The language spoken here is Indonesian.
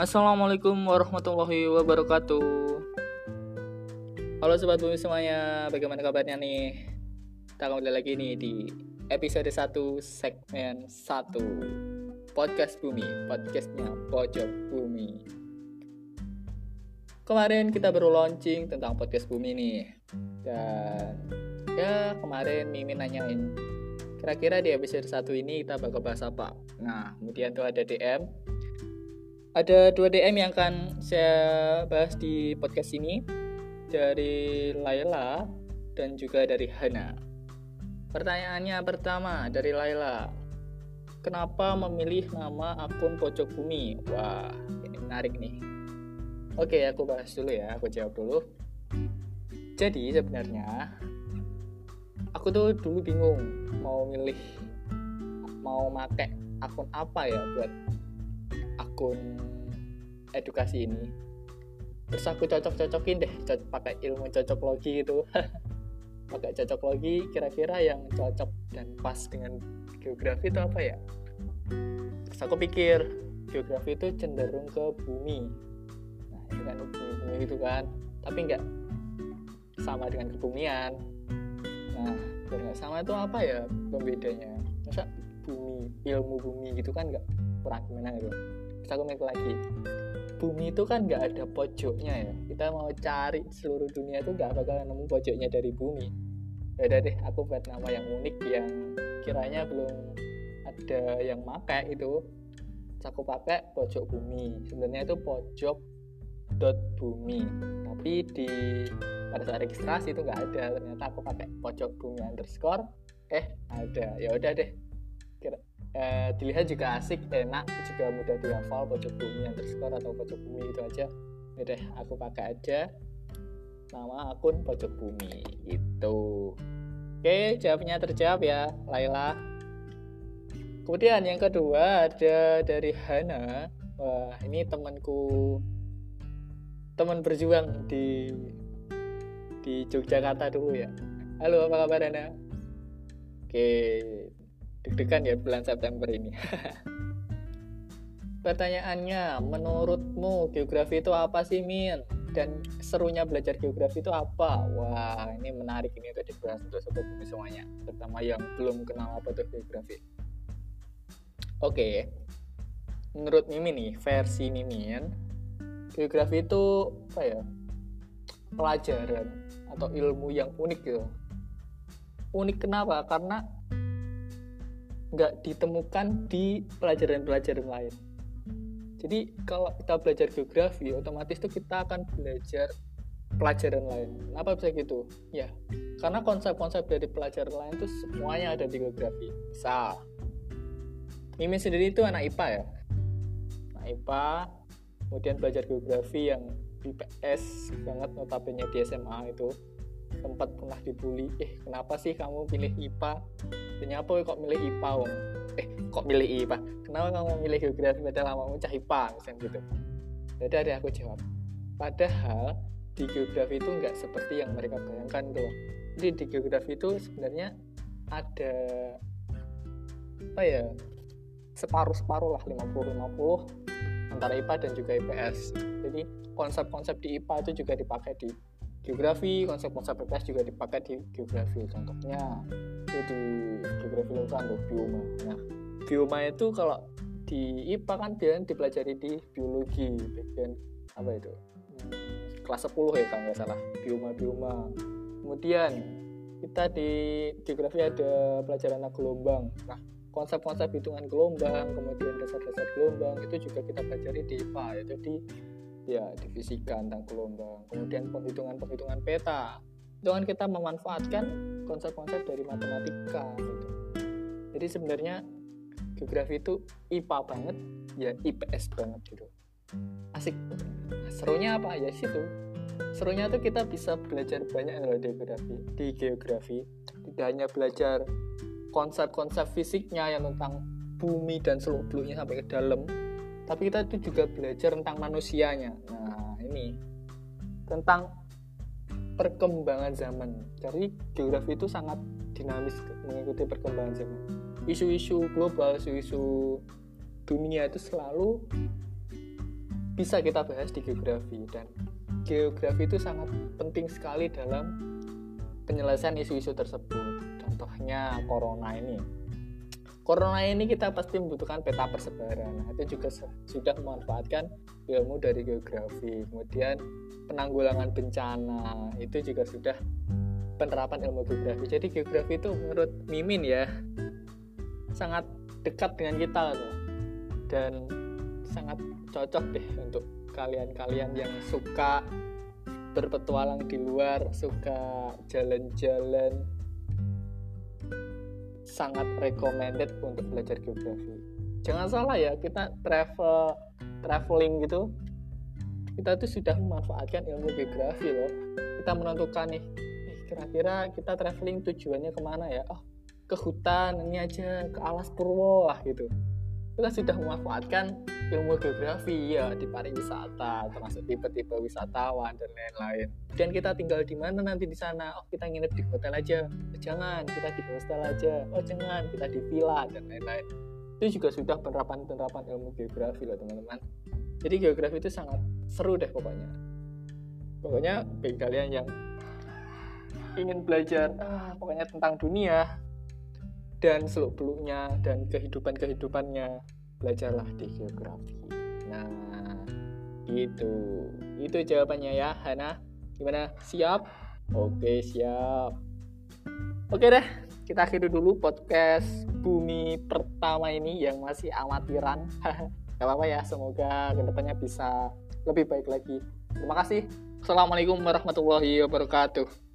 Assalamualaikum warahmatullahi wabarakatuh Halo Sobat Bumi semuanya, bagaimana kabarnya nih? Kita kembali lagi nih di episode 1 segmen 1 Podcast Bumi, podcastnya Pojok Bumi Kemarin kita baru launching tentang podcast Bumi nih Dan ya kemarin Mimin nanyain Kira-kira di episode 1 ini kita bakal bahas apa? Nah, kemudian tuh ada DM ada dua DM yang akan saya bahas di podcast ini dari Laila dan juga dari Hana. Pertanyaannya pertama dari Laila. Kenapa memilih nama akun Pojok Bumi? Wah, ini menarik nih. Oke, aku bahas dulu ya, aku jawab dulu. Jadi sebenarnya aku tuh dulu bingung mau milih mau make akun apa ya buat akun edukasi ini. Terus aku cocok-cocokin deh cocok pakai ilmu cocok logi gitu pakai cocok logi kira-kira yang cocok dan pas dengan geografi itu apa ya? Terus aku pikir geografi itu cenderung ke bumi. Nah itu kan bumi-bumi gitu kan. Tapi nggak sama dengan kebumian. Nah biar sama itu apa ya pembedanya? Masa bumi ilmu bumi gitu kan nggak kurang gimana gitu aku mikir lagi. Bumi itu kan nggak ada pojoknya ya. Kita mau cari seluruh dunia itu nggak bakal nemu pojoknya dari bumi. Ya udah deh aku buat nama yang unik yang kiranya belum ada yang pakai itu. Aku pakai pojok bumi. Sebenarnya itu pojok dot bumi. Tapi di pada saat registrasi itu nggak ada. Ternyata aku pakai pojok bumi underscore eh ada. Ya udah deh eh, dilihat juga asik enak juga mudah dihafal pojok bumi underscore atau pojok bumi itu aja. Ya deh aku pakai aja. Nama akun pojok bumi itu oke jawabnya terjawab ya Laila. Kemudian yang kedua ada dari Hana. Wah ini temanku teman berjuang di di Yogyakarta dulu ya. Halo apa kabar Hana? Oke deg-degan ya bulan September ini. Pertanyaannya menurutmu geografi itu apa sih Min? Dan serunya belajar geografi itu apa? Wah ini menarik ini untuk dibahas untuk sobat bumi semuanya. Terutama yang belum kenal apa itu geografi. Oke. Menurut Mimin nih versi Mimin geografi itu apa ya? Pelajaran atau ilmu yang unik gitu. Unik kenapa? Karena nggak ditemukan di pelajaran-pelajaran lain. Jadi kalau kita belajar geografi, otomatis tuh kita akan belajar pelajaran lain. Kenapa bisa gitu? Ya, karena konsep-konsep dari pelajaran lain itu semuanya ada di geografi. Misal, Mimin sendiri itu anak IPA ya. Anak IPA, kemudian belajar geografi yang IPS banget notabene di SMA itu sempat pernah dibully. Eh kenapa sih kamu pilih IPA kenapa kok milih IPA om eh kok milih IPA kenapa kamu milih geografi padahal lama cah IPA misalnya gitu. Jadi ada aku jawab padahal di geografi itu nggak seperti yang mereka bayangkan tuh. Jadi di geografi itu sebenarnya ada apa ya separuh-separuh lah 50-50 antara IPA dan juga IPS jadi konsep-konsep di IPA itu juga dipakai di geografi konsep-konsep IPS juga dipakai di geografi. Contohnya itu di geografi lautan tuh bioma nah bioma itu kalau di IPA kan biasanya dipelajari di biologi bagian apa itu? Hmm, kelas 10 ya kalau nggak salah. Bioma bioma kemudian kita di geografi ada pelajaran gelombang nah konsep-konsep hitungan gelombang kemudian dasar-dasar gelombang itu juga kita pelajari di IPA yaitu di ya di fisika tentang gelombang. Kemudian penghitungan-penghitungan peta. Itu kan kita memanfaatkan konsep-konsep dari matematika gitu. jadi sebenarnya geografi itu IPA banget ya IPS banget gitu. Asik. Serunya apa? Ya situ. Serunya tuh kita bisa belajar banyak loh di geografi di geografi. Tidak hanya belajar konsep-konsep fisiknya yang tentang bumi dan seluk beluknya sampai ke dalam tapi kita itu juga belajar tentang manusianya. Nah ini. Tentang perkembangan zaman. Jadi geografi itu sangat dinamis mengikuti perkembangan zaman. Isu-isu global isu-isu dunia itu selalu bisa kita bahas di geografi. Dan geografi itu sangat penting sekali dalam penyelesaian isu-isu tersebut. Contohnya corona ini corona ini kita pasti membutuhkan peta persebaran. Nah, itu juga sudah memanfaatkan ilmu dari geografi. Kemudian penanggulangan bencana itu juga sudah penerapan ilmu geografi. Jadi geografi itu menurut Mimin ya sangat dekat dengan kita loh. Dan sangat cocok deh untuk kalian-kalian yang suka berpetualang di luar, suka jalan-jalan, sangat recommended untuk belajar geografi. Jangan salah ya, kita travel traveling gitu, kita tuh sudah memanfaatkan ilmu geografi loh. Kita menentukan nih, eh, kira-kira kita traveling tujuannya ke mana ya? Oh, ke hutan ini aja, ke alas purwo lah gitu kita sudah memanfaatkan ilmu geografi ya di pariwisata termasuk tipe-tipe wisatawan dan lain-lain. Dan kita tinggal di mana nanti di sana? Oh kita nginep di hotel aja. Oh, jangan kita di hostel aja. Oh jangan kita di villa dan lain-lain. Itu juga sudah penerapan-penerapan ilmu geografi loh teman-teman. Jadi geografi itu sangat seru deh pokoknya. Pokoknya bagi kalian yang ingin belajar ah, pokoknya tentang dunia dan seluk beluknya dan kehidupan kehidupannya belajarlah di geografi. Nah gitu. Itu jawabannya ya Hana. Gimana? Siap? Oke siap. Oke deh kita akhiri dulu podcast bumi pertama ini yang masih amatiran. Gak apa-apa ya semoga ke depannya bisa lebih baik lagi. Terima kasih. Assalamualaikum warahmatullahi wabarakatuh